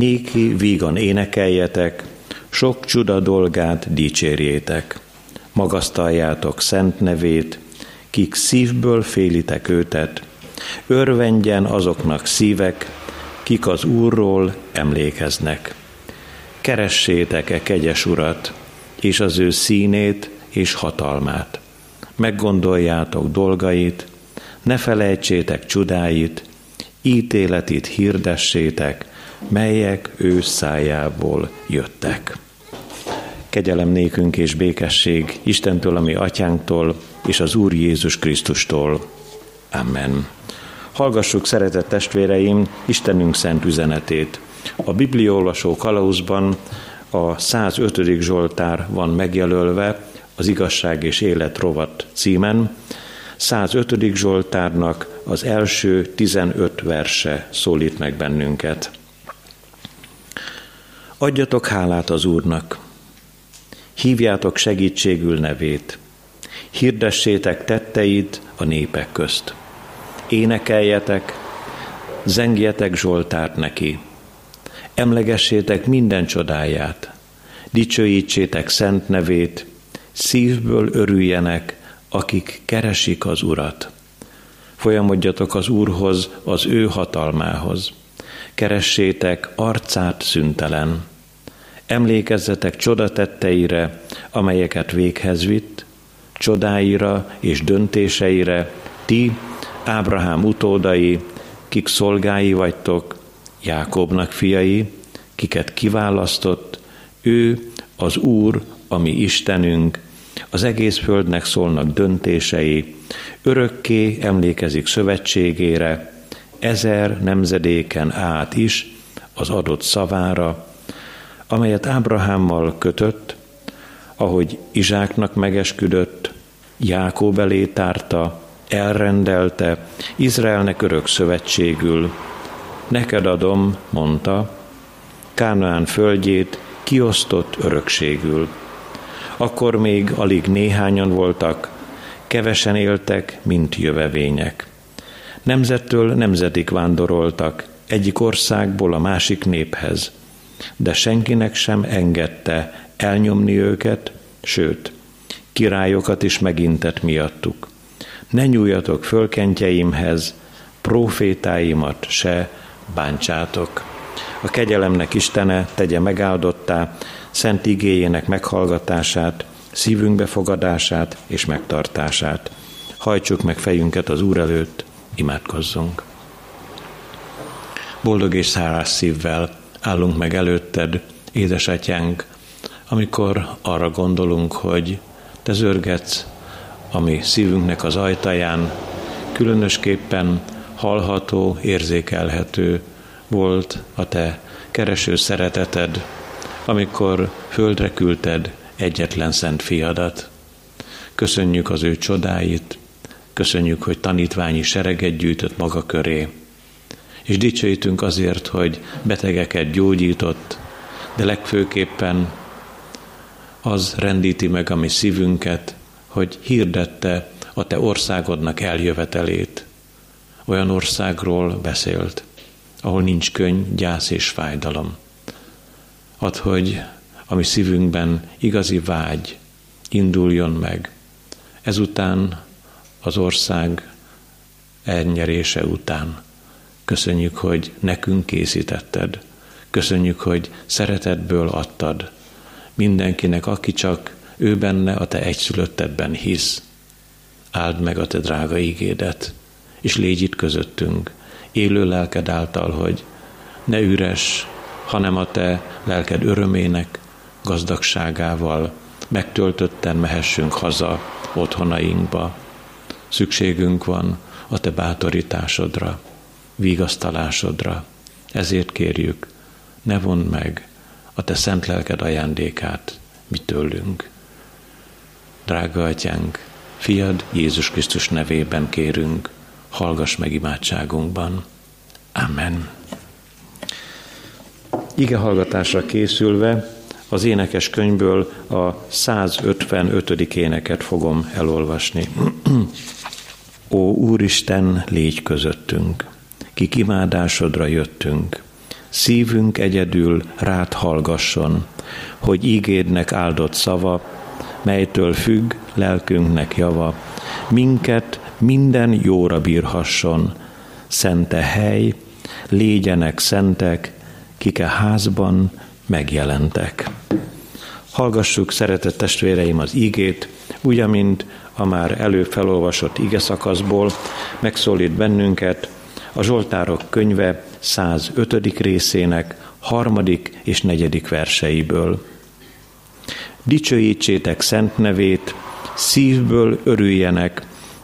Néki vígan énekeljetek, sok csuda dolgát dicsérjétek. Magasztaljátok szent nevét, kik szívből félitek őtet, örvendjen azoknak szívek, kik az Úrról emlékeznek. Keressétek-e kegyes urat, és az ő színét és hatalmát. Meggondoljátok dolgait, ne felejtsétek csodáit, ítéletét hirdessétek, melyek ő szájából jöttek. Kegyelem nékünk és békesség Istentől, ami atyánktól, és az Úr Jézus Krisztustól. Amen. Hallgassuk, szeretett testvéreim, Istenünk szent üzenetét. A Bibliolvasó kalauzban a 105. Zsoltár van megjelölve az Igazság és Élet rovat címen. 105. Zsoltárnak az első 15 verse szólít meg bennünket. Adjatok hálát az Úrnak, hívjátok segítségül nevét, hirdessétek tetteit a népek közt. Énekeljetek, zengjetek Zsoltárt neki, emlegessétek minden csodáját, dicsőítsétek szent nevét, szívből örüljenek, akik keresik az Urat. Folyamodjatok az Úrhoz, az ő hatalmához. Keressétek arcát szüntelen. Emlékezzetek csodatetteire, amelyeket véghez vitt, csodáira és döntéseire, ti, Ábrahám utódai, kik szolgái vagytok, Jákobnak fiai, kiket kiválasztott, ő az Úr, ami Istenünk, az egész földnek szólnak döntései, örökké emlékezik szövetségére, ezer nemzedéken át is az adott szavára, amelyet Ábrahámmal kötött, ahogy Izsáknak megesküdött, Jákob elé tárta, elrendelte, Izraelnek örök szövetségül. Neked adom, mondta, Kánaán földjét kiosztott örökségül. Akkor még alig néhányan voltak, kevesen éltek, mint jövevények. Nemzettől nemzetik vándoroltak, egyik országból a másik néphez, de senkinek sem engedte elnyomni őket, sőt, királyokat is megintett miattuk. Ne nyúljatok fölkentjeimhez, profétáimat se bántsátok. A kegyelemnek Istene tegye megáldottá, szent igéjének meghallgatását, szívünk befogadását és megtartását. Hajtsuk meg fejünket az Úr előtt, imádkozzunk. Boldog és szárás szívvel állunk meg előtted, édesatyánk, amikor arra gondolunk, hogy te zörgetsz a mi szívünknek az ajtaján, különösképpen hallható, érzékelhető volt a te kereső szereteted, amikor földre küldted egyetlen szent fiadat. Köszönjük az ő csodáit, köszönjük, hogy tanítványi sereget gyűjtött maga köré, és dicsőítünk azért, hogy betegeket gyógyított, de legfőképpen az rendíti meg a mi szívünket, hogy hirdette a te országodnak eljövetelét. Olyan országról beszélt, ahol nincs könny, gyász és fájdalom. Add, hogy a mi szívünkben igazi vágy induljon meg. Ezután az ország elnyerése után. Köszönjük, hogy nekünk készítetted. Köszönjük, hogy szeretetből adtad. Mindenkinek, aki csak ő benne a te egyszülöttedben hisz. Áld meg a te drága ígédet, és légy itt közöttünk, élő lelked által, hogy ne üres, hanem a te lelked örömének, gazdagságával megtöltötten mehessünk haza otthonainkba. Szükségünk van a te bátorításodra, vigasztalásodra. Ezért kérjük, ne vond meg a te szent lelked ajándékát mi tőlünk. Drága atyánk, fiad Jézus Krisztus nevében kérünk, hallgass meg imádságunkban. Amen. Ige hallgatásra készülve az énekes könyvből a 155. éneket fogom elolvasni. Ó Úristen, légy közöttünk, kik imádásodra jöttünk, szívünk egyedül rád hallgasson, hogy ígédnek áldott szava, melytől függ lelkünknek java, minket minden jóra bírhasson, szente hely, légyenek szentek, kik a házban megjelentek. Hallgassuk, szeretett testvéreim, az ígét, úgy, amint a már előbb felolvasott ige szakaszból megszólít bennünket a Zsoltárok könyve 105. részének harmadik és negyedik verseiből. Dicsőítsétek szent nevét, szívből örüljenek,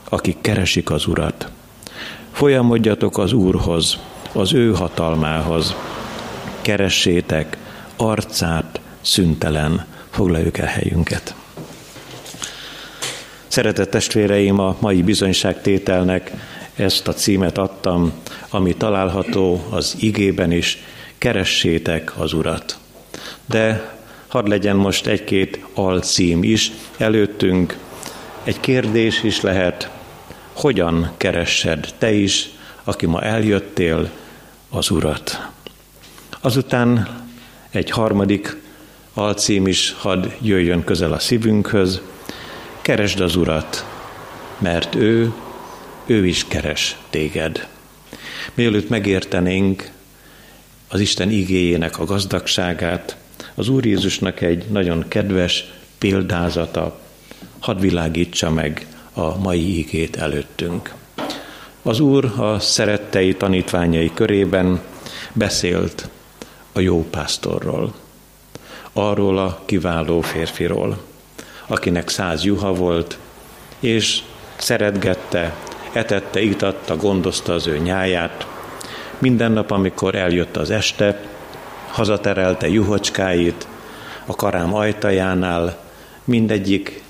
akik keresik az Urat. Folyamodjatok az Úrhoz, az ő hatalmához. Keressétek arcát szüntelen. Foglaljuk el helyünket. Szeretett testvéreim, a mai bizonyságtételnek ezt a címet adtam, ami található az igében is, keressétek az Urat. De hadd legyen most egy-két alcím is előttünk, egy kérdés is lehet, hogyan keressed te is, aki ma eljöttél, az Urat. Azután egy harmadik alcím is hadd jöjjön közel a szívünkhöz, keresd az Urat, mert ő, ő is keres téged. Mielőtt megértenénk az Isten igéjének a gazdagságát, az Úr Jézusnak egy nagyon kedves példázata, hadd világítsa meg a mai igét előttünk. Az Úr a szerettei tanítványai körében beszélt a jó pásztorról, arról a kiváló férfiról, akinek száz juha volt, és szeretgette, etette, itatta, gondozta az ő nyáját. Minden nap, amikor eljött az este, hazaterelte juhocskáit a karám ajtajánál, mindegyik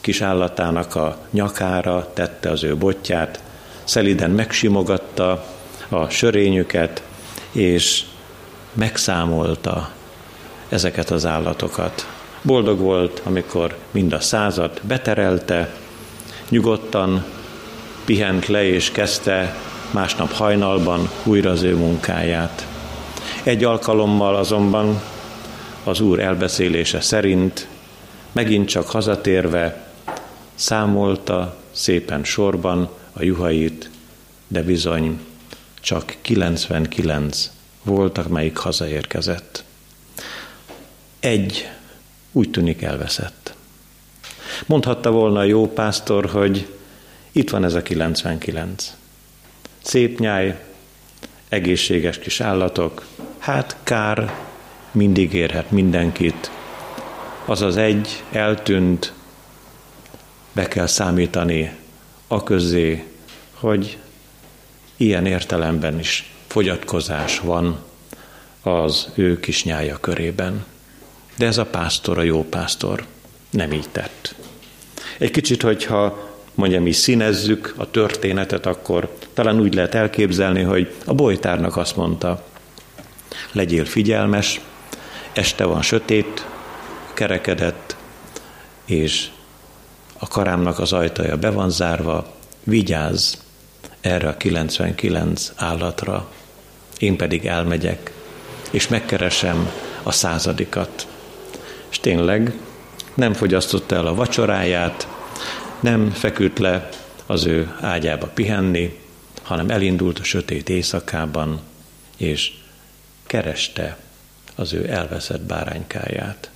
kis állatának a nyakára tette az ő botját, szeliden megsimogatta a sörényüket, és megszámolta ezeket az állatokat. Boldog volt, amikor mind a százat beterelte, nyugodtan pihent le és kezdte másnap hajnalban újra az ő munkáját. Egy alkalommal azonban az úr elbeszélése szerint megint csak hazatérve számolta szépen sorban a juhait, de bizony csak 99 voltak, melyik hazaérkezett. Egy úgy tűnik elveszett. Mondhatta volna a jó pásztor, hogy itt van ez a 99. Szép nyáj, egészséges kis állatok, hát kár, mindig érhet mindenkit. Az az egy eltűnt, be kell számítani a közé, hogy ilyen értelemben is fogyatkozás van az ő kis nyája körében. De ez a pásztor, a jó pásztor nem így tett. Egy kicsit, hogyha mondjam mi színezzük a történetet, akkor talán úgy lehet elképzelni, hogy a bolytárnak azt mondta, legyél figyelmes, este van sötét, kerekedett, és a karámnak az ajtaja be van zárva, vigyázz erre a 99 állatra, én pedig elmegyek, és megkeresem a századikat. És tényleg nem fogyasztotta el a vacsoráját, nem feküdt le az ő ágyába pihenni, hanem elindult a sötét éjszakában, és kereste az ő elveszett báránykáját.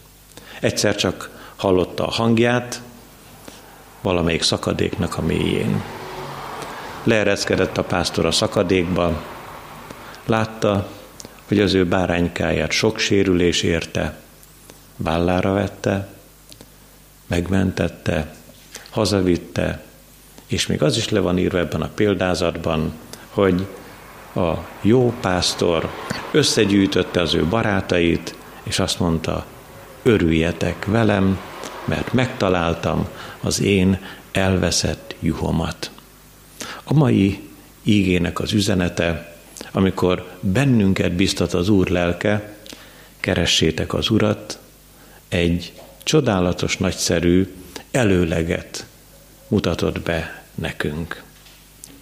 Egyszer csak hallotta a hangját, valamelyik szakadéknak a mélyén. Leereszkedett a pásztor a szakadékba, látta, hogy az ő báránykáját sok sérülés érte, vállára vette, megmentette, hazavitte, és még az is le van írva ebben a példázatban, hogy a jó pásztor összegyűjtötte az ő barátait, és azt mondta, örüljetek velem, mert megtaláltam az én elveszett juhomat. A mai ígének az üzenete, amikor bennünket biztat az Úr lelke, keressétek az Urat, egy csodálatos, nagyszerű előleget mutatott be nekünk.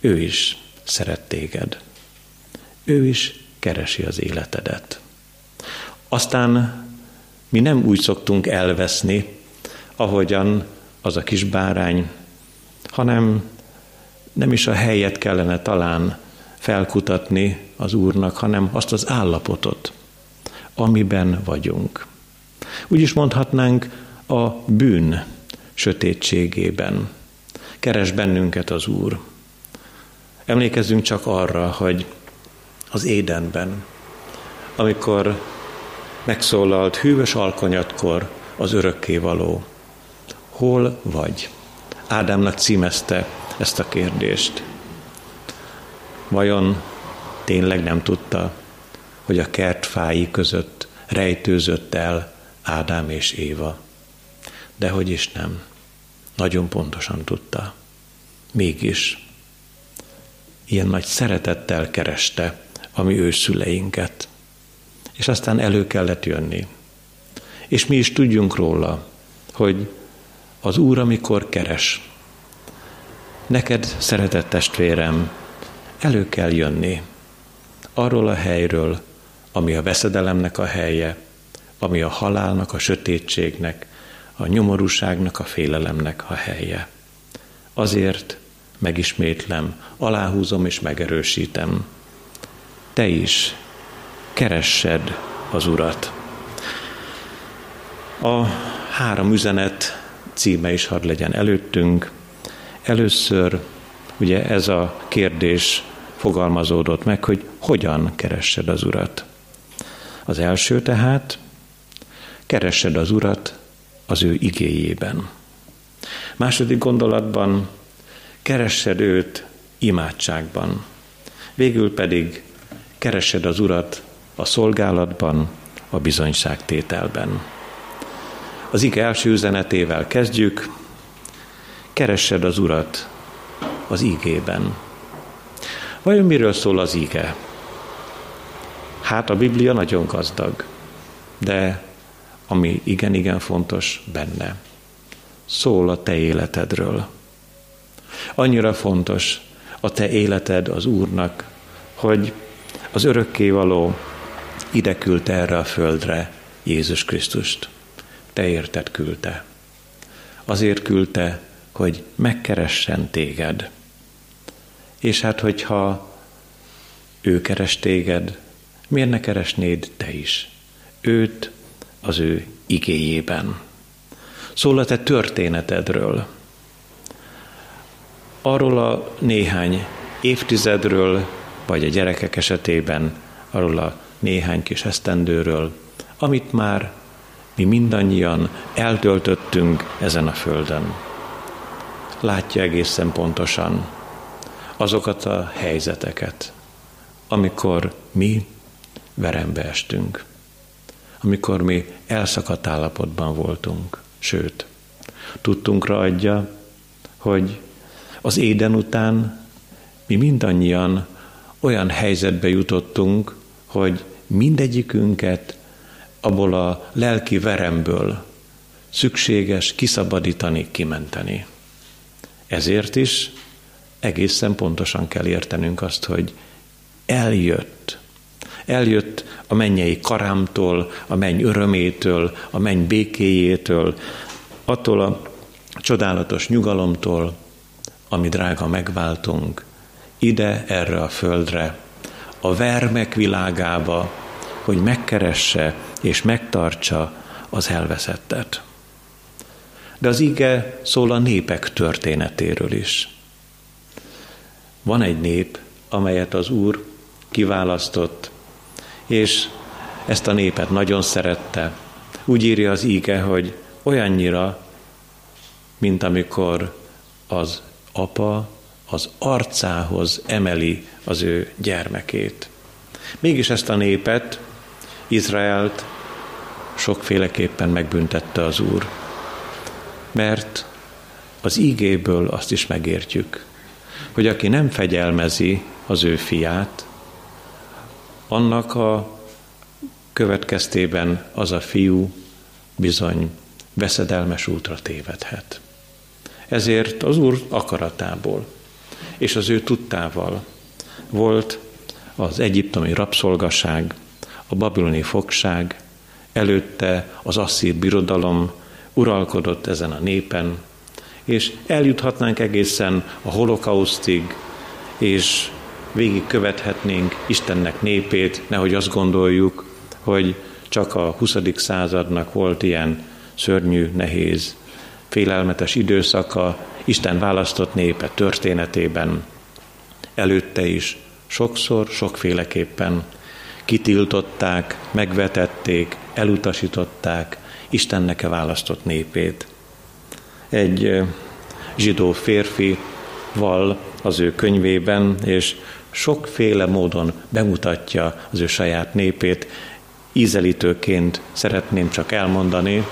Ő is szeret téged. Ő is keresi az életedet. Aztán mi nem úgy szoktunk elveszni, ahogyan az a kis bárány, hanem nem is a helyet kellene talán felkutatni az Úrnak, hanem azt az állapotot, amiben vagyunk. Úgy is mondhatnánk a bűn sötétségében. Keres bennünket az Úr. Emlékezzünk csak arra, hogy az édenben, amikor megszólalt hűvös alkonyatkor az örökkévaló, hol vagy? Ádámnak címezte ezt a kérdést. Vajon tényleg nem tudta, hogy a kertfái között rejtőzött el Ádám és Éva? De hogy is nem. Nagyon pontosan tudta. Mégis ilyen nagy szeretettel kereste a mi őszüleinket. És aztán elő kellett jönni. És mi is tudjunk róla, hogy az Úr, amikor keres, neked, szeretett testvérem, elő kell jönni arról a helyről, ami a veszedelemnek a helye, ami a halálnak, a sötétségnek, a nyomorúságnak, a félelemnek a helye. Azért megismétlem, aláhúzom és megerősítem. Te is keressed az Urat. A három üzenet címe is hadd legyen előttünk. Először ugye ez a kérdés fogalmazódott meg, hogy hogyan keressed az Urat. Az első tehát, keressed az Urat az ő igéjében. Második gondolatban, keressed őt imádságban. Végül pedig keressed az Urat a szolgálatban, a bizonyságtételben. Az ige első üzenetével kezdjük. Keressed az Urat az ígében. Vajon miről szól az ige? Hát a Biblia nagyon gazdag, de ami igen-igen fontos benne, szól a te életedről. Annyira fontos a te életed az Úrnak, hogy az örökkévaló ide küldte erre a földre Jézus Krisztust te érted küldte. Azért küldte, hogy megkeressen téged. És hát, hogyha ő keres téged, miért ne keresnéd te is? Őt az ő igéjében. Szól a te történetedről, arról a néhány évtizedről, vagy a gyerekek esetében arról a néhány kis esztendőről, amit már mi mindannyian eltöltöttünk ezen a földön. Látja egészen pontosan azokat a helyzeteket, amikor mi verembe estünk, amikor mi elszakadt állapotban voltunk, sőt, tudtunkra adja, hogy az éden után mi mindannyian olyan helyzetbe jutottunk, hogy mindegyikünket abból a lelki veremből szükséges kiszabadítani, kimenteni. Ezért is egészen pontosan kell értenünk azt, hogy eljött. Eljött a mennyei karámtól, a menny örömétől, a menny békéjétől, attól a csodálatos nyugalomtól, ami drága megváltunk, ide, erre a földre, a vermek világába, hogy megkeresse és megtartsa az elveszettet. De az ige szól a népek történetéről is. Van egy nép, amelyet az Úr kiválasztott, és ezt a népet nagyon szerette. Úgy írja az íge, hogy olyannyira, mint amikor az apa az arcához emeli az ő gyermekét. Mégis ezt a népet Izraelt sokféleképpen megbüntette az Úr. Mert az ígéből azt is megértjük, hogy aki nem fegyelmezi az ő fiát, annak a következtében az a fiú bizony veszedelmes útra tévedhet. Ezért az Úr akaratából és az ő tudtával volt az egyiptomi rabszolgaság, a babiloni fogság, előtte az asszír birodalom uralkodott ezen a népen, és eljuthatnánk egészen a holokausztig, és végig követhetnénk Istennek népét, nehogy azt gondoljuk, hogy csak a 20. századnak volt ilyen szörnyű, nehéz, félelmetes időszaka Isten választott népe történetében. Előtte is sokszor, sokféleképpen kitiltották, megvetették, elutasították Istennek-e választott népét. Egy zsidó férfi val az ő könyvében, és sokféle módon bemutatja az ő saját népét. Ízelítőként szeretném csak elmondani,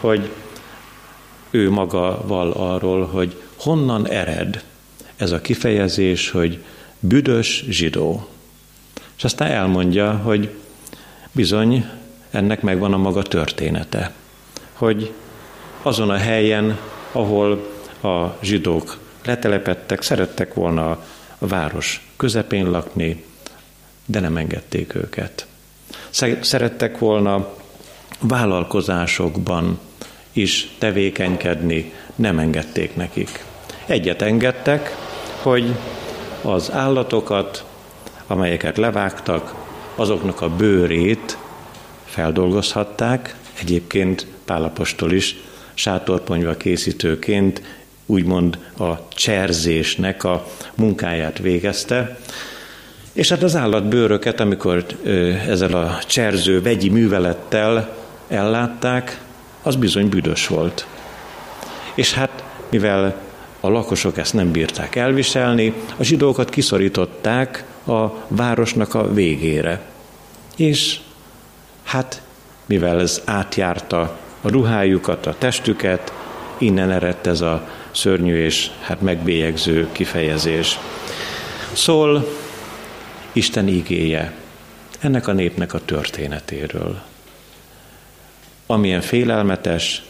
hogy ő maga val arról, hogy honnan ered ez a kifejezés, hogy büdös zsidó. És aztán elmondja, hogy bizony ennek megvan a maga története, hogy azon a helyen, ahol a zsidók letelepettek, szerettek volna a város közepén lakni, de nem engedték őket. Szerettek volna vállalkozásokban is tevékenykedni, nem engedték nekik. Egyet engedtek, hogy az állatokat, amelyeket levágtak, azoknak a bőrét feldolgozhatták, egyébként Pálapostól is sátorponyva készítőként úgymond a cserzésnek a munkáját végezte, és hát az állatbőröket, amikor ezzel a cserző vegyi művelettel ellátták, az bizony büdös volt. És hát, mivel a lakosok ezt nem bírták elviselni, a zsidókat kiszorították a városnak a végére. És hát, mivel ez átjárta a ruhájukat, a testüket, innen eredt ez a szörnyű és hát megbélyegző kifejezés. Szól Isten igéje ennek a népnek a történetéről. Amilyen félelmetes,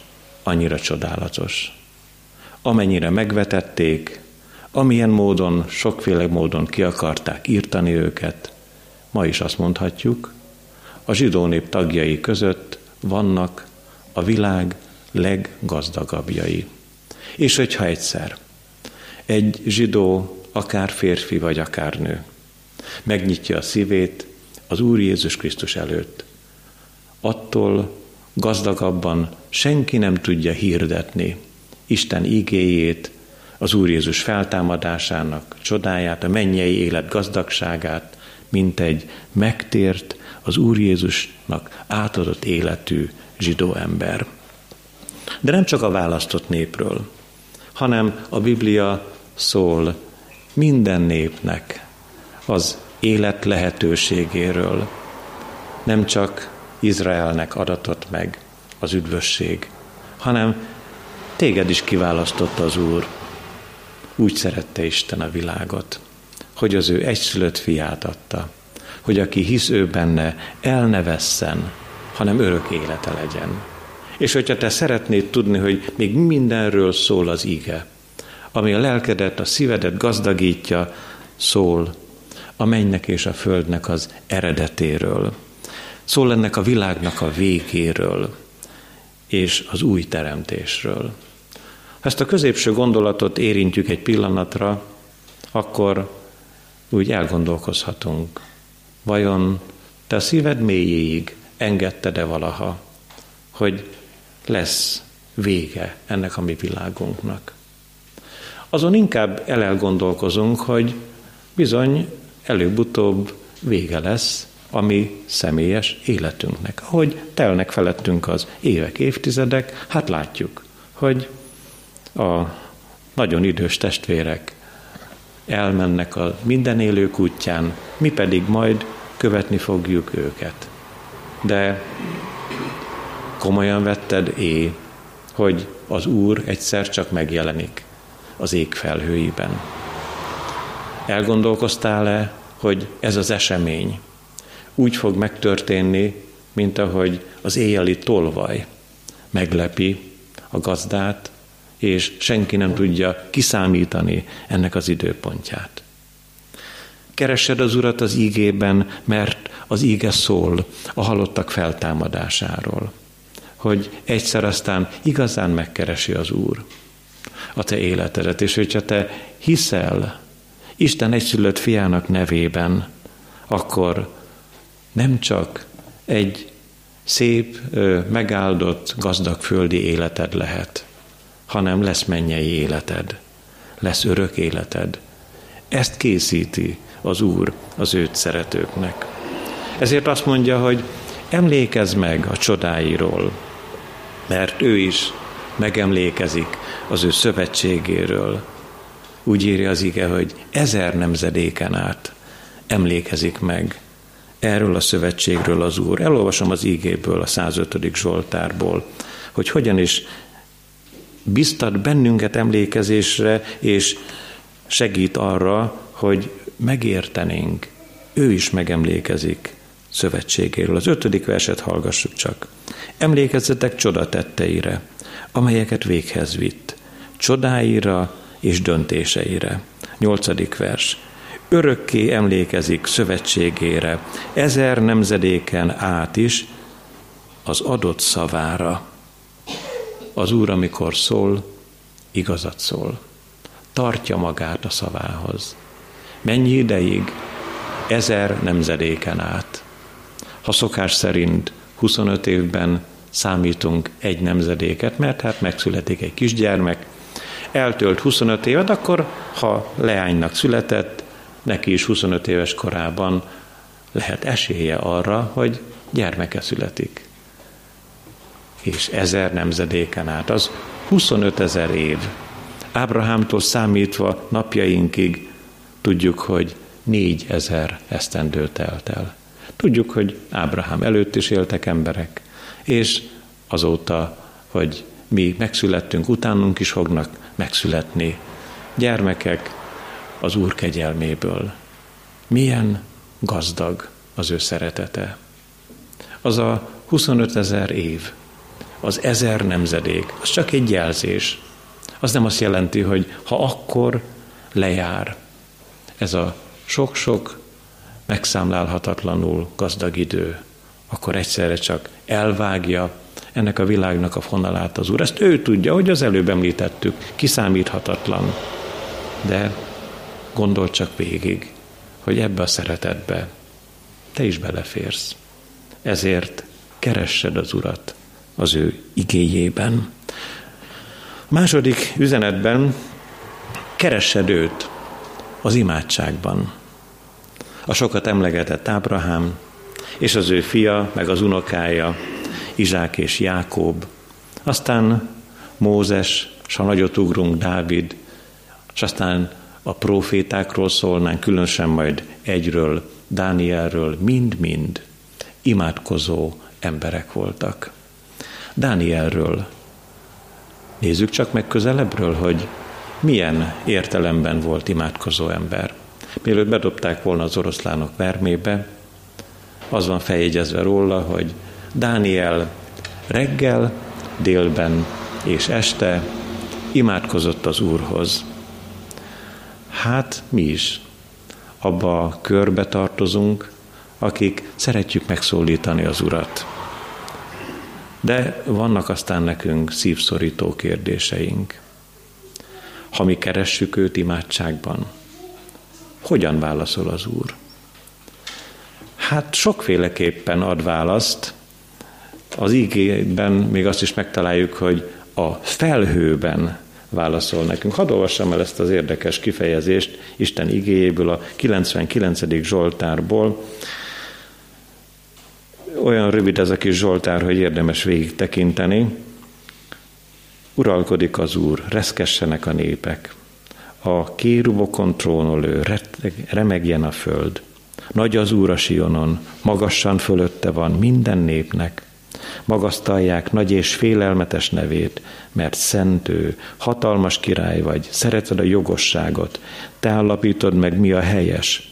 annyira csodálatos. Amennyire megvetették, amilyen módon, sokféle módon ki akarták írtani őket, ma is azt mondhatjuk, a zsidó nép tagjai között vannak a világ leggazdagabbjai. És hogyha egyszer egy zsidó, akár férfi vagy akár nő, megnyitja a szívét az Úr Jézus Krisztus előtt, attól gazdagabban senki nem tudja hirdetni Isten igéjét, az Úr Jézus feltámadásának csodáját, a mennyei élet gazdagságát, mint egy megtért, az Úr Jézusnak átadott életű zsidó ember. De nem csak a választott népről, hanem a Biblia szól minden népnek az élet lehetőségéről. Nem csak Izraelnek adatott meg az üdvösség, hanem téged is kiválasztott az Úr. Úgy szerette Isten a világot, hogy az ő egyszülött fiát adta, hogy aki hisz ő benne, el ne vesszen, hanem örök élete legyen. És hogyha te szeretnéd tudni, hogy még mindenről szól az ige, ami a lelkedet, a szívedet gazdagítja, szól a mennynek és a földnek az eredetéről. Szól ennek a világnak a végéről és az új teremtésről. Ha ezt a középső gondolatot érintjük egy pillanatra, akkor úgy elgondolkozhatunk. Vajon te a szíved mélyéig engedted-e valaha, hogy lesz vége ennek a mi világunknak. Azon inkább elelgondolkozunk, hogy bizony előbb-utóbb vége lesz a mi személyes életünknek. Ahogy telnek felettünk az évek, évtizedek, hát látjuk, hogy a nagyon idős testvérek elmennek a minden élők útján, mi pedig majd követni fogjuk őket. De komolyan vetted é, hogy az Úr egyszer csak megjelenik az ég felhőiben. Elgondolkoztál-e, hogy ez az esemény úgy fog megtörténni, mint ahogy az éjjeli tolvaj meglepi a gazdát, és senki nem tudja kiszámítani ennek az időpontját. Keresed az Urat az ígében, mert az íge szól a halottak feltámadásáról. Hogy egyszer aztán igazán megkeresi az Úr a te életedet, és hogyha te hiszel Isten egyszülött fiának nevében, akkor nem csak egy szép, megáldott, gazdag földi életed lehet, hanem lesz mennyei életed, lesz örök életed. Ezt készíti az Úr az őt szeretőknek. Ezért azt mondja, hogy emlékezz meg a csodáiról, mert ő is megemlékezik az ő szövetségéről. Úgy írja az ige, hogy ezer nemzedéken át emlékezik meg erről a szövetségről az Úr. Elolvasom az ígéből, a 105. Zsoltárból, hogy hogyan is biztat bennünket emlékezésre, és segít arra, hogy megértenénk. Ő is megemlékezik szövetségéről. Az ötödik verset hallgassuk csak. Emlékezzetek csodatetteire, amelyeket véghez vitt, csodáira és döntéseire. Nyolcadik vers. Örökké emlékezik szövetségére, ezer nemzedéken át is az adott szavára. Az Úr, amikor szól, igazat szól. Tartja magát a szavához. Mennyi ideig? Ezer nemzedéken át. Ha szokás szerint 25 évben számítunk egy nemzedéket, mert hát megszületik egy kisgyermek, eltölt 25 évet, akkor ha leánynak született, neki is 25 éves korában lehet esélye arra, hogy gyermeke születik. És ezer nemzedéken át, az 25 ezer év. Ábrahámtól számítva napjainkig tudjuk, hogy négy ezer esztendő telt el. Tudjuk, hogy Ábrahám előtt is éltek emberek, és azóta, hogy mi megszülettünk, utánunk is fognak megszületni gyermekek az Úr kegyelméből. Milyen gazdag az ő szeretete. Az a 25 ezer év, az ezer nemzedék, az csak egy jelzés. Az nem azt jelenti, hogy ha akkor lejár ez a sok-sok megszámlálhatatlanul gazdag idő, akkor egyszerre csak elvágja ennek a világnak a fonalát az Úr. Ezt ő tudja, hogy az előbb említettük, kiszámíthatatlan. De gondol csak végig, hogy ebbe a szeretetbe te is beleférsz. Ezért keressed az Urat az ő igéjében. A második üzenetben keressed őt az imádságban. A sokat emlegetett Ábrahám, és az ő fia, meg az unokája, Izsák és Jákob, aztán Mózes, és ha nagyot ugrunk, Dávid, és aztán a profétákról szólnánk, különösen majd egyről, Dánielről, mind-mind imádkozó emberek voltak. Dánielről nézzük csak meg közelebbről, hogy milyen értelemben volt imádkozó ember. Mielőtt bedobták volna az oroszlánok vermébe, az van feljegyezve róla, hogy Dániel reggel, délben és este imádkozott az Úrhoz. Hát mi is abba a körbe tartozunk, akik szeretjük megszólítani az Urat. De vannak aztán nekünk szívszorító kérdéseink. Ha mi keressük őt imádságban, hogyan válaszol az Úr? Hát sokféleképpen ad választ. Az ígében még azt is megtaláljuk, hogy a felhőben válaszol nekünk. Hadd olvassam el ezt az érdekes kifejezést Isten igéjéből, a 99. Zsoltárból. Olyan rövid ez a kis Zsoltár, hogy érdemes végig tekinteni. Uralkodik az Úr, reszkessenek a népek. A kérubokon trónolő, remegjen a föld. Nagy az Úr a Sionon, magassan fölötte van minden népnek. Magasztalják nagy és félelmetes nevét, mert szent ő, hatalmas király vagy, szereted a jogosságot, te állapítod meg, mi a helyes.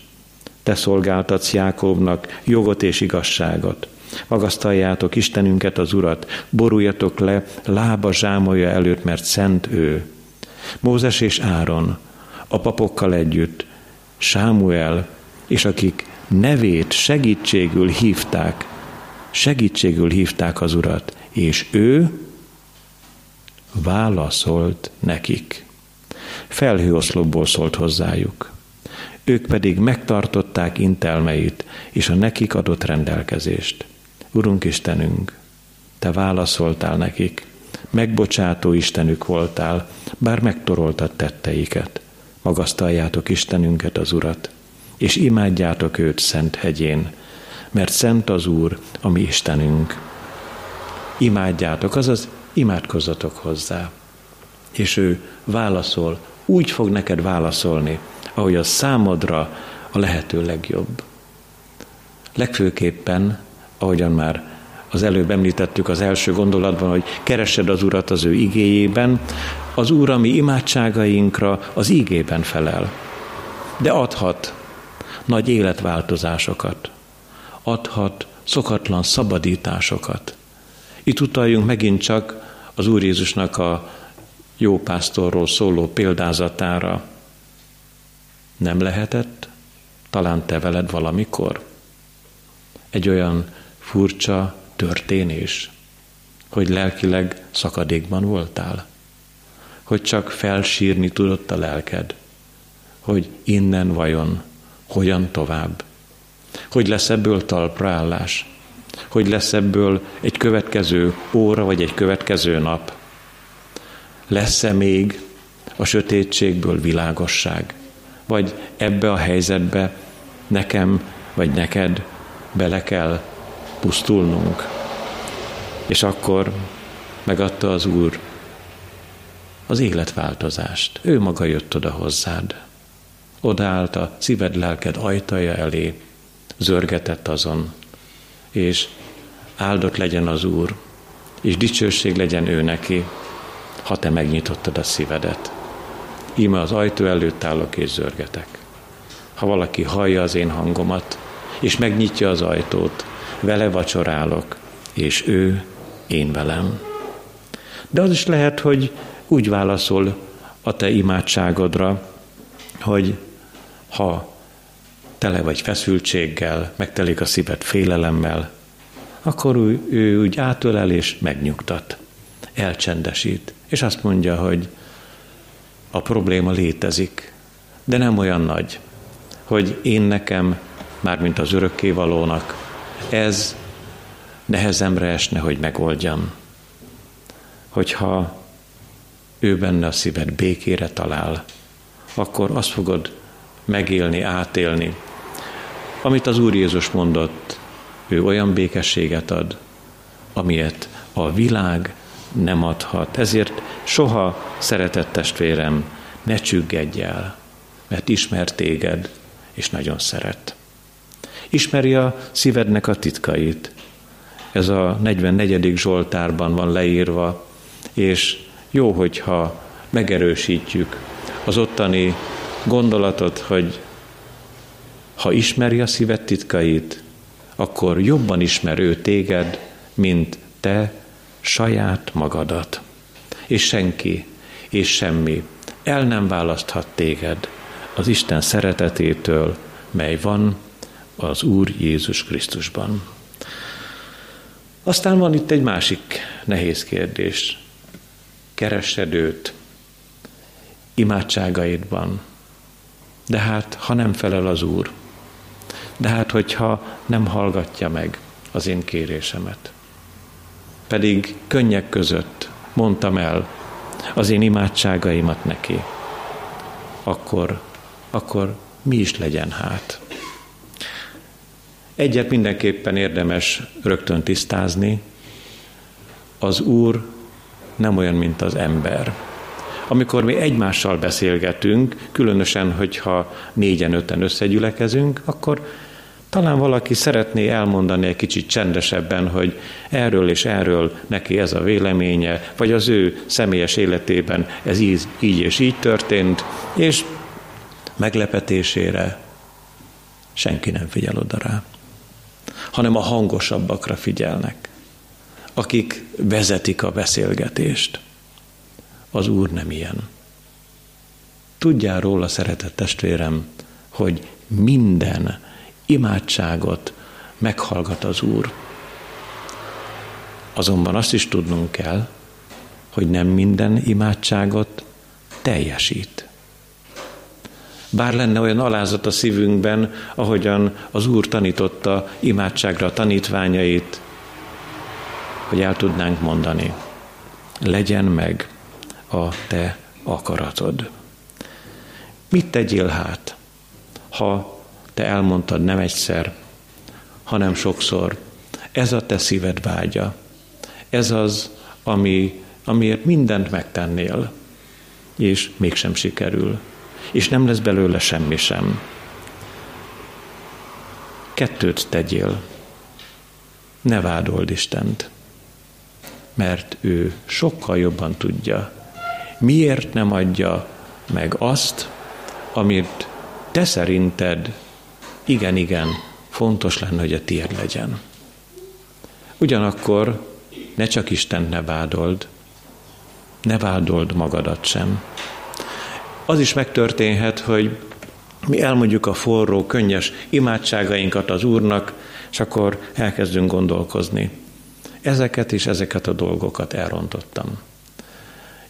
Te szolgáltatsz Jákobnak jogot és igazságot. Magasztaljátok Istenünket, az Urat, boruljatok le lába zsámolja előtt, mert szent ő. Mózes és Áron, a papokkal együtt, Sámuel, és akik nevét segítségül hívták, segítségül hívták az Urat, és ő válaszolt nekik. Felhőoszlopból szólt hozzájuk. Ők pedig megtartották intelmeit és a nekik adott rendelkezést. Urunk Istenünk, Te válaszoltál nekik, megbocsátó Istenük voltál, bár megtoroltad tetteiket. Magasztaljátok Istenünket, az Urat, és imádjátok őt szent hegyén, mert szent az Úr, a mi Istenünk. Imádjátok, azaz imádkozzatok hozzá. És ő válaszol, úgy fog neked válaszolni, ahogy a számodra a lehető legjobb. Legfőképpen, ahogyan már az előbb említettük az első gondolatban, hogy keresed az Urat az ő igéjében, az Úr a mi imádságainkra az igében felel. De adhat nagy életváltozásokat, adhat szokatlan szabadításokat. Itt utaljunk megint csak az Úr Jézusnak a jó pásztorról szóló példázatára. Nem lehetett? Talán te veled valamikor? Egy olyan furcsa történés, hogy lelkileg szakadékban voltál, hogy csak felsírni tudott a lelked, hogy innen vajon hogyan tovább, hogy lesz ebből talpraállás, hogy lesz ebből egy következő óra vagy egy következő nap, lesz-e még a sötétségből világosság, vagy ebbe a helyzetbe nekem vagy neked bele kell pusztulnunk. És akkor megadta az Úr az életváltozást. Ő maga jött oda hozzád. Odaállt a szíved, lelked ajtaja elé, zörgetett azon, és áldott legyen az Úr, és dicsőség legyen ő neki, ha te megnyitottad a szívedet. Íme az ajtó előtt állok és zörgetek. Ha valaki hallja az én hangomat, és megnyitja az ajtót, vele vacsorálok, és ő én velem. De az is lehet, hogy úgy válaszol a te imádságodra, hogy ha tele vagy feszültséggel, megtelik a szíved félelemmel, akkor ő, ő úgy átölel és megnyugtat, elcsendesít, és azt mondja, hogy a probléma létezik, de nem olyan nagy, hogy én nekem, mármint az örökkévalónak, ez nehezemre esne, hogy megoldjam. Hogyha ő benne a szíved békére talál, akkor azt fogod megélni, átélni, amit az Úr Jézus mondott, ő olyan békességet ad, amilyet a világ nem adhat. Ezért soha, szeretett testvérem, ne csüggedj el, mert ismer téged, és nagyon szeret. Ismeri a szívednek a titkait. Ez a 44. Zsoltárban van leírva, és jó, hogyha megerősítjük az ottani gondolatot, hogy ha ismeri a szíved titkait, akkor jobban ismer ő téged, mint te saját magadat. És senki és semmi el nem választhat téged az Isten szeretetétől, mely van az Úr Jézus Krisztusban. Aztán van itt egy másik nehéz kérdés. Keresed őt imádságaidban. De hát, ha nem felel az Úr, de hát, hogyha nem hallgatja meg az én kérésemet, pedig könnyek között mondtam el az én imádságaimat neki, akkor, akkor mi is legyen hát? Egyet mindenképpen érdemes rögtön tisztázni, az Úr nem olyan, mint az ember. Amikor mi egymással beszélgetünk, különösen, hogyha négyen, öten összegyülekezünk, akkor talán valaki szeretné elmondani egy kicsit csendesebben, hogy erről és erről neki ez a véleménye, vagy az ő személyes életében ez így, így és így történt, és meglepetésére senki nem figyel oda rá hanem a hangosabbakra figyelnek, akik vezetik a beszélgetést. Az Úr nem ilyen. Tudjál róla, szeretett testvérem, hogy minden imádságot meghallgat az Úr. Azonban azt is tudnunk kell, hogy nem minden imádságot teljesít. Bár lenne olyan alázat a szívünkben, ahogyan az Úr tanította imádságra a tanítványait, hogy el tudnánk mondani, legyen meg a te akaratod. Mit tegyél hát, ha te elmondtad nem egyszer, hanem sokszor, ez a te szíved vágya, ez az, ami, amiért mindent megtennél, és mégsem sikerül, és nem lesz belőle semmi sem. Kettőt tegyél, ne vádold Istent, mert ő sokkal jobban tudja, miért nem adja meg azt, amit te szerinted igen, igen, fontos lenne, hogy a tiéd legyen. Ugyanakkor ne csak Isten ne vádold, ne vádold magadat sem. Az is megtörténhet, hogy mi elmondjuk a forró, könnyes imádságainkat az Úrnak, és akkor elkezdünk gondolkozni. Ezeket és ezeket a dolgokat elrontottam.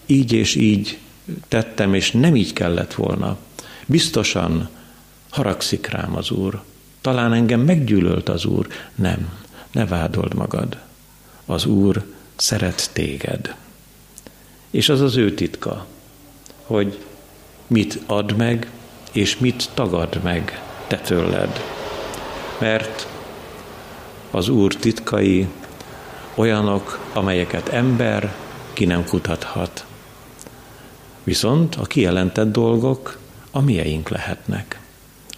Így és így tettem, és nem így kellett volna. Biztosan haragszik rám az Úr. Talán engem meggyűlölt az Úr. Nem, ne vádold magad. Az Úr szeret téged. És az az ő titka, hogy mit ad meg, és mit tagad meg te tőled. Mert az Úr titkai olyanok, amelyeket ember ki nem kutathat. Viszont a kijelentett dolgok a mieink lehetnek,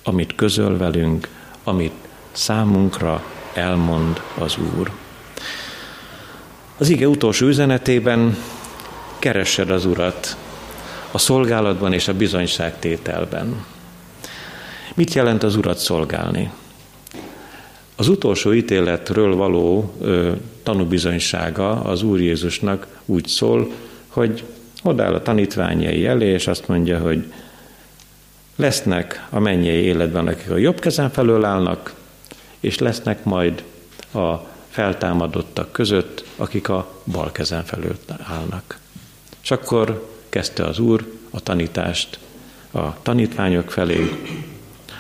amit közöl velünk, amit számunkra elmond az Úr. Az ige utolsó üzenetében keressed az Urat a szolgálatban és a bizonyságtételben. Mit jelent az Urat szolgálni? Az utolsó ítéletről való ö, tanúbizonysága az Úr Jézusnak úgy szól, hogy odáll a tanítványai elé, és azt mondja, hogy lesznek a mennyei életben, akik a jobb kezem felől állnak, és lesznek majd a feltámadottak között, akik a bal kezen felől állnak. És akkor kezdte az Úr a tanítást a tanítványok felé.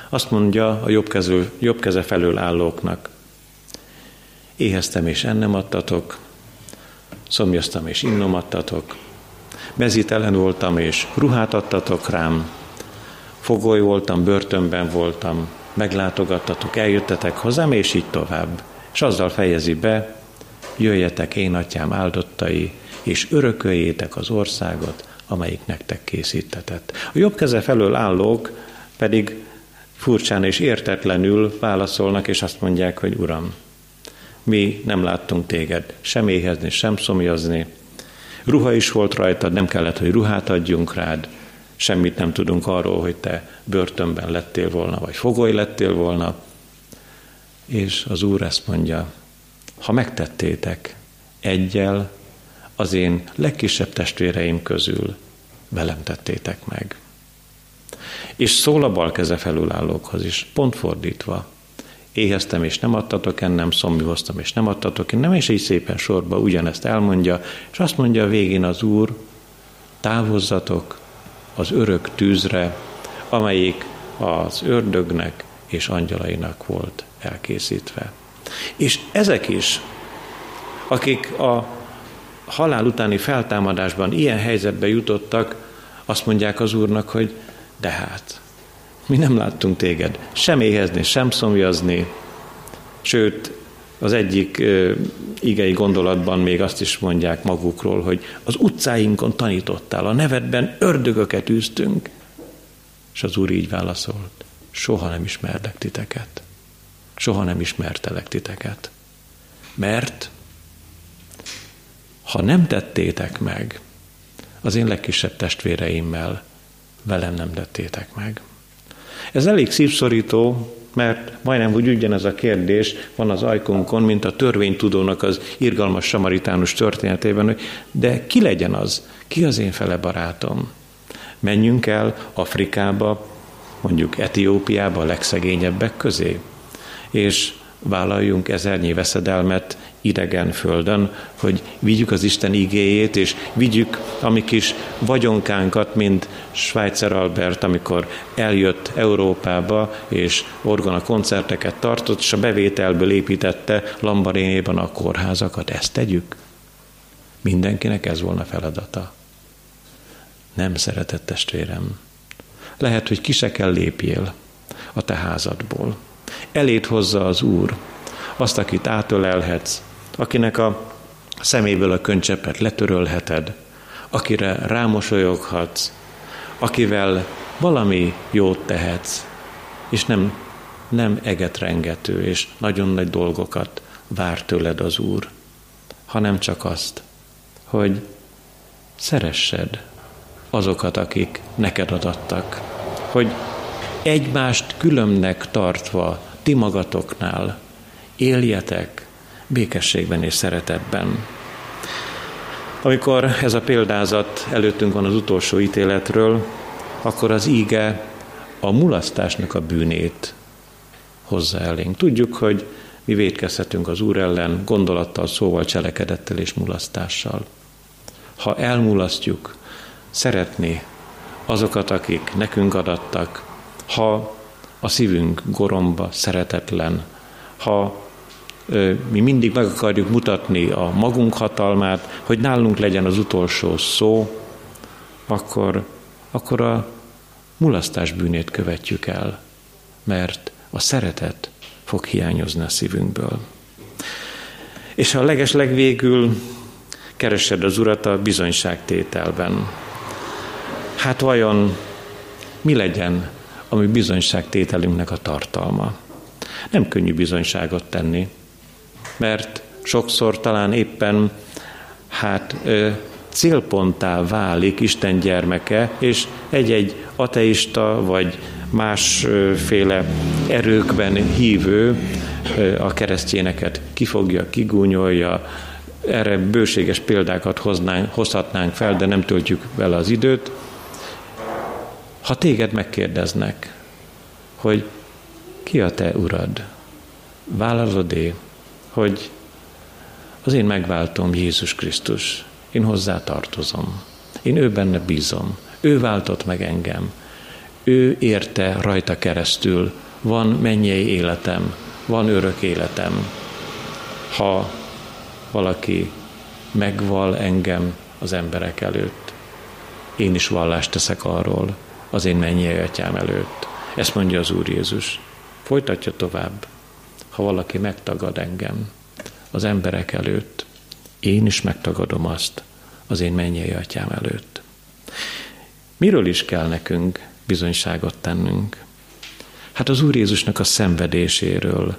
Azt mondja a jobb, kező, jobb keze felől állóknak, éheztem és ennem adtatok, szomjaztam és innom adtatok, mezítelen voltam és ruhát adtatok rám, fogoly voltam, börtönben voltam, meglátogattatok, eljöttetek hozzám, és így tovább. És azzal fejezi be, jöjjetek én atyám áldottai, és örököljétek az országot, amelyik nektek készítetett. A jobb keze felől állók pedig furcsán és értetlenül válaszolnak, és azt mondják, hogy Uram, mi nem láttunk téged sem éhezni, sem szomjazni, ruha is volt rajtad, nem kellett, hogy ruhát adjunk rád, semmit nem tudunk arról, hogy te börtönben lettél volna, vagy fogoly lettél volna. És az Úr ezt mondja, ha megtettétek egyel az én legkisebb testvéreim közül, velem tettétek meg. És szól a bal keze felülállókhoz is, pont fordítva. Éheztem, és nem adtatok ennem, szomjúhoztam, és nem adtatok ennem, és így szépen sorba ugyanezt elmondja, és azt mondja a végén az Úr, távozzatok az örök tűzre, amelyik az ördögnek és angyalainak volt elkészítve. És ezek is, akik a halál utáni feltámadásban ilyen helyzetbe jutottak, azt mondják az Úrnak, hogy de hát, mi nem láttunk téged sem éhezni, sem szomjazni, sőt, az egyik uh, igei gondolatban még azt is mondják magukról, hogy az utcáinkon tanítottál, a nevedben ördögöket űztünk. És az Úr így válaszolt, soha nem ismerlek titeket. Soha nem ismertelek titeket. Mert ha nem tettétek meg, az én legkisebb testvéreimmel velem nem tettétek meg. Ez elég szívszorító, mert majdnem úgy ugyanez a kérdés van az ajkunkon, mint a törvénytudónak az irgalmas samaritánus történetében, hogy de ki legyen az? Ki az én fele barátom? Menjünk el Afrikába, mondjuk Etiópiába a legszegényebbek közé, és vállaljunk ezernyi veszedelmet idegen földön, hogy vigyük az Isten igéjét, és vigyük a mi kis vagyonkánkat, mint Schweitzer Albert, amikor eljött Európába, és orgona koncerteket tartott, és a bevételből építette Lambarénéban a kórházakat. Ezt tegyük? Mindenkinek ez volna feladata. Nem szeretett testvérem. Lehet, hogy ki se kell lépjél a te házadból. Elét hozza az Úr azt, akit átölelhetsz, akinek a szeméből a könycsepet letörölheted, akire rámosolyoghatsz, akivel valami jót tehetsz, és nem, nem egetrengető, és nagyon nagy dolgokat vár tőled az Úr, hanem csak azt, hogy szeressed azokat, akik neked adattak, hogy egymást különbnek tartva ti magatoknál éljetek békességben és szeretetben. Amikor ez a példázat előttünk van az utolsó ítéletről, akkor az íge a mulasztásnak a bűnét hozza elénk. Tudjuk, hogy mi védkezhetünk az Úr ellen gondolattal, szóval, cselekedettel és mulasztással. Ha elmulasztjuk szeretni azokat, akik nekünk adattak, ha a szívünk goromba szeretetlen, ha mi mindig meg akarjuk mutatni a magunk hatalmát, hogy nálunk legyen az utolsó szó, akkor, akkor a mulasztás bűnét követjük el, mert a szeretet fog hiányozni a szívünkből. És a leges legvégül keresed az Urat a bizonyságtételben, hát vajon mi legyen a mi bizonyságtételünknek a tartalma? Nem könnyű bizonyságot tenni, mert sokszor talán éppen hát célponttá válik Isten gyermeke, és egy-egy ateista vagy másféle erőkben hívő a keresztjéneket kifogja, kigúnyolja, erre bőséges példákat hoznánk, hozhatnánk fel, de nem töltjük vele az időt. Ha téged megkérdeznek, hogy ki a te urad, vállalod-e hogy az én megváltom Jézus Krisztus, én hozzá tartozom, én ő benne bízom, ő váltott meg engem, ő érte rajta keresztül, van mennyei életem, van örök életem. Ha valaki megval engem az emberek előtt, én is vallást teszek arról az én mennyei atyám előtt. Ezt mondja az Úr Jézus. Folytatja tovább ha valaki megtagad engem az emberek előtt, én is megtagadom azt az én mennyei atyám előtt. Miről is kell nekünk bizonyságot tennünk? Hát az Úr Jézusnak a szenvedéséről,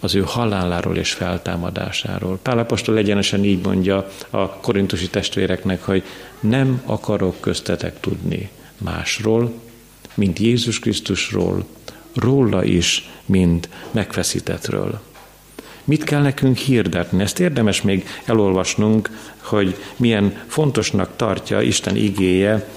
az ő haláláról és feltámadásáról. Pálapostól egyenesen így mondja a korintusi testvéreknek, hogy nem akarok köztetek tudni másról, mint Jézus Krisztusról, róla is, mint megfeszítetről. Mit kell nekünk hirdetni? Ezt érdemes még elolvasnunk, hogy milyen fontosnak tartja Isten igéje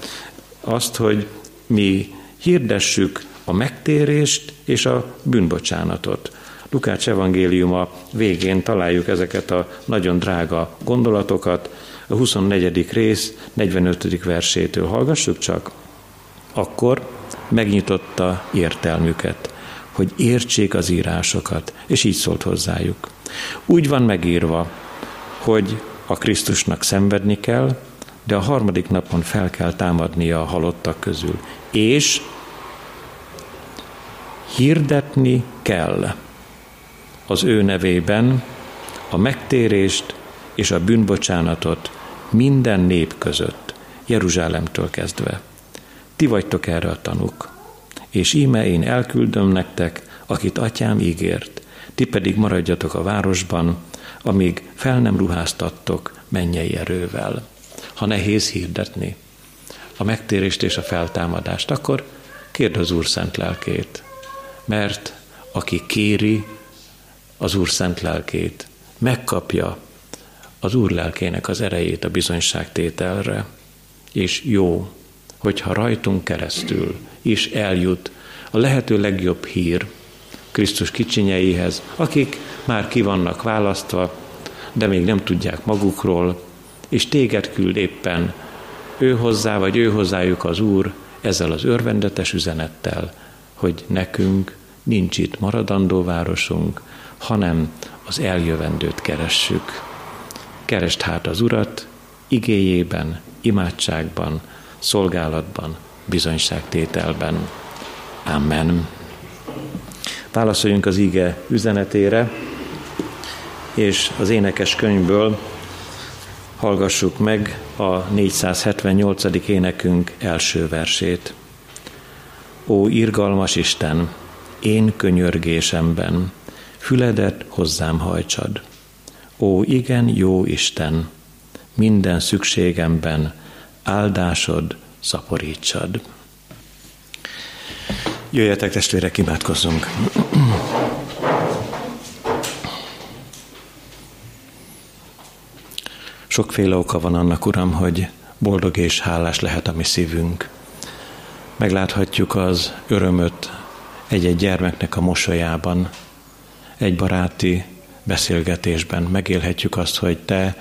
azt, hogy mi hirdessük a megtérést és a bűnbocsánatot. Lukács evangéliuma végén találjuk ezeket a nagyon drága gondolatokat, a 24. rész 45. versétől. Hallgassuk csak. Akkor megnyitotta értelmüket, hogy értsék az írásokat, és így szólt hozzájuk. Úgy van megírva, hogy a Krisztusnak szenvedni kell, de a harmadik napon fel kell támadnia a halottak közül. És hirdetni kell az ő nevében a megtérést és a bűnbocsánatot minden nép között, Jeruzsálemtől kezdve. Ti vagytok erre a tanuk. És íme én elküldöm nektek, akit atyám ígért, ti pedig maradjatok a városban, amíg fel nem ruháztattok mennyei erővel. Ha nehéz hirdetni a megtérést és a feltámadást, akkor kérd az Úr szent lelkét, mert aki kéri az Úr szent lelkét, megkapja az Úr lelkének az erejét a bizonyságtételre, és jó hogyha rajtunk keresztül is eljut a lehető legjobb hír Krisztus kicsinyeihez, akik már ki vannak választva, de még nem tudják magukról, és téged küld éppen ő hozzá, vagy ő hozzájuk az Úr ezzel az örvendetes üzenettel, hogy nekünk nincs itt maradandó városunk, hanem az eljövendőt keressük. Kerest hát az Urat igéjében, imádságban, szolgálatban, bizonyságtételben. Amen. Válaszoljunk az ige üzenetére, és az énekes könyvből hallgassuk meg a 478. énekünk első versét. Ó, irgalmas Isten, én könyörgésemben, füledet hozzám hajtsad. Ó, igen, jó Isten, minden szükségemben áldásod szaporítsad. Jöjjetek testvérek, imádkozzunk. Sokféle oka van annak, Uram, hogy boldog és hálás lehet a mi szívünk. Megláthatjuk az örömöt egy-egy gyermeknek a mosolyában, egy baráti beszélgetésben. Megélhetjük azt, hogy te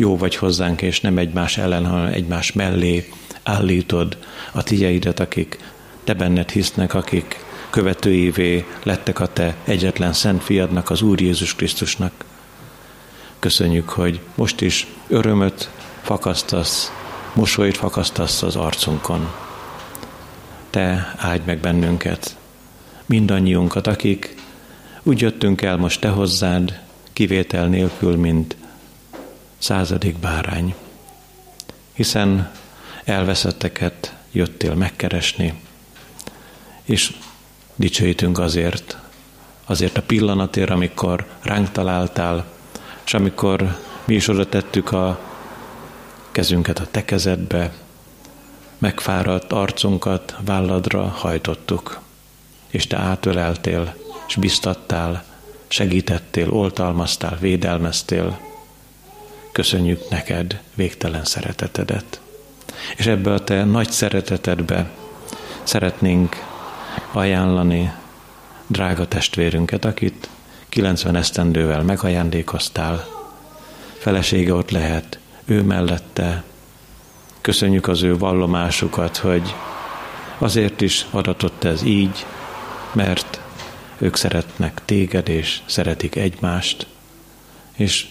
jó vagy hozzánk, és nem egymás ellen, hanem egymás mellé állítod a tigyeidet, akik te benned hisznek, akik követőivé lettek a te egyetlen szent fiadnak, az Úr Jézus Krisztusnak. Köszönjük, hogy most is örömöt fakasztasz, mosolyt fakasztasz az arcunkon. Te áldj meg bennünket, mindannyiunkat, akik úgy jöttünk el most te hozzád, kivétel nélkül, mint századik bárány. Hiszen elveszetteket jöttél megkeresni, és dicsőítünk azért, azért a pillanatért, amikor ránk találtál, és amikor mi is oda tettük a kezünket a te kezedbe, megfáradt arcunkat válladra hajtottuk, és te átöleltél, és biztattál, segítettél, oltalmaztál, védelmeztél. Köszönjük neked végtelen szeretetedet. És ebbe a te nagy szeretetedbe szeretnénk ajánlani drága testvérünket, akit 90 esztendővel megajándékoztál. Felesége ott lehet, ő mellette. Köszönjük az ő vallomásukat, hogy azért is adatott ez így, mert ők szeretnek téged, és szeretik egymást, és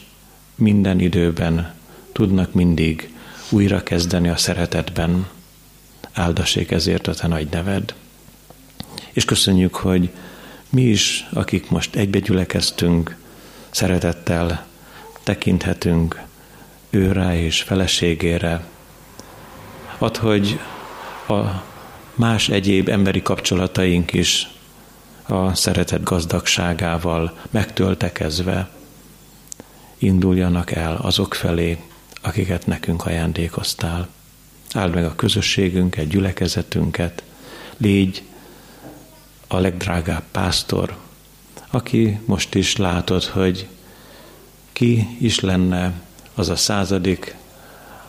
minden időben tudnak mindig újra kezdeni a szeretetben. Áldassék ezért a te nagy neved. És köszönjük, hogy mi is, akik most egybegyülekeztünk, szeretettel tekinthetünk őrá és feleségére. Ad, hogy a más egyéb emberi kapcsolataink is a szeretet gazdagságával megtöltekezve induljanak el azok felé, akiket nekünk ajándékoztál. Áld meg a közösségünket, gyülekezetünket, légy a legdrágább pásztor, aki most is látod, hogy ki is lenne az a századik,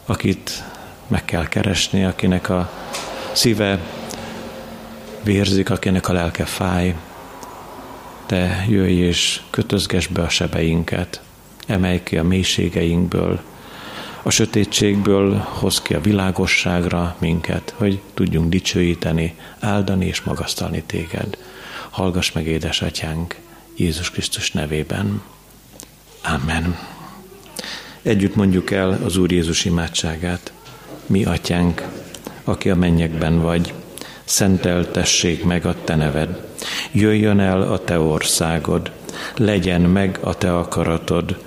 akit meg kell keresni, akinek a szíve vérzik, akinek a lelke fáj, te jöjj és kötözges be a sebeinket, emelj ki a mélységeinkből, a sötétségből hoz ki a világosságra minket, hogy tudjunk dicsőíteni, áldani és magasztalni téged. Hallgass meg, édesatyánk, Jézus Krisztus nevében. Amen. Együtt mondjuk el az Úr Jézus imádságát. Mi, atyánk, aki a mennyekben vagy, szenteltessék meg a te neved. Jöjjön el a te országod, legyen meg a te akaratod,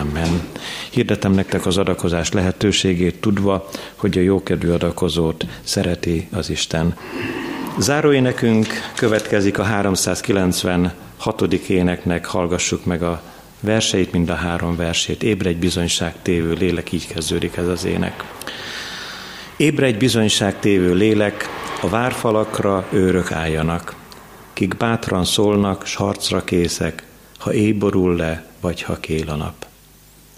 Amen. Hirdetem nektek az adakozás lehetőségét, tudva, hogy a jókedvű adakozót szereti az Isten. Záróénekünk következik a 396. éneknek, hallgassuk meg a verseit, mind a három versét. Ébredj bizonyság tévő lélek, így kezdődik ez az ének. Ébredj bizonyság tévő lélek, a várfalakra őrök álljanak, kik bátran szólnak, s harcra készek, ha éborul le, vagy ha kél a nap.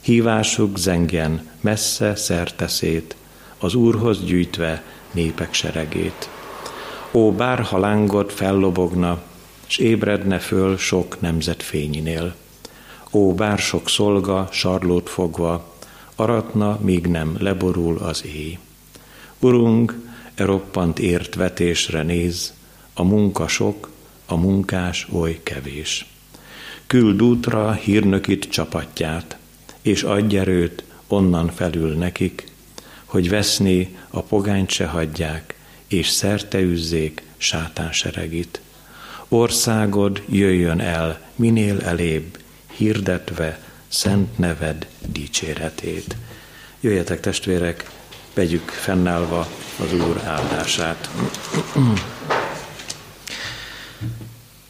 Hívásuk zengjen, messze szerte szét, az Úrhoz gyűjtve népek seregét. Ó, bár ha lángod fellobogna, s ébredne föl sok nemzet fényinél. Ó, bár sok szolga, sarlót fogva, aratna, míg nem leborul az éj. Urunk, e roppant ért vetésre néz, a munka sok, a munkás oly kevés. Küld útra hírnökit csapatját, és adj erőt onnan felül nekik, hogy veszni a pogányt se hagyják, és szerte üzzék sátán seregit. Országod jöjjön el minél elébb, hirdetve szent neved dicséretét. Jöjjetek testvérek, vegyük fennállva az Úr áldását.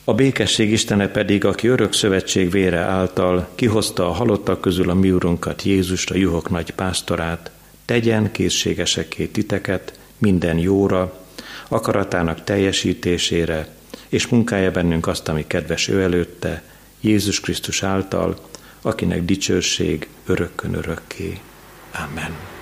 A békesség Istene pedig, aki örök szövetség vére által kihozta a halottak közül a mi úrunkat, Jézust, a juhok nagy pásztorát, tegyen készségesekké titeket minden jóra, akaratának teljesítésére, és munkálja bennünk azt, ami kedves ő előtte, Jézus Krisztus által, akinek dicsőség örökkön örökké. Amen.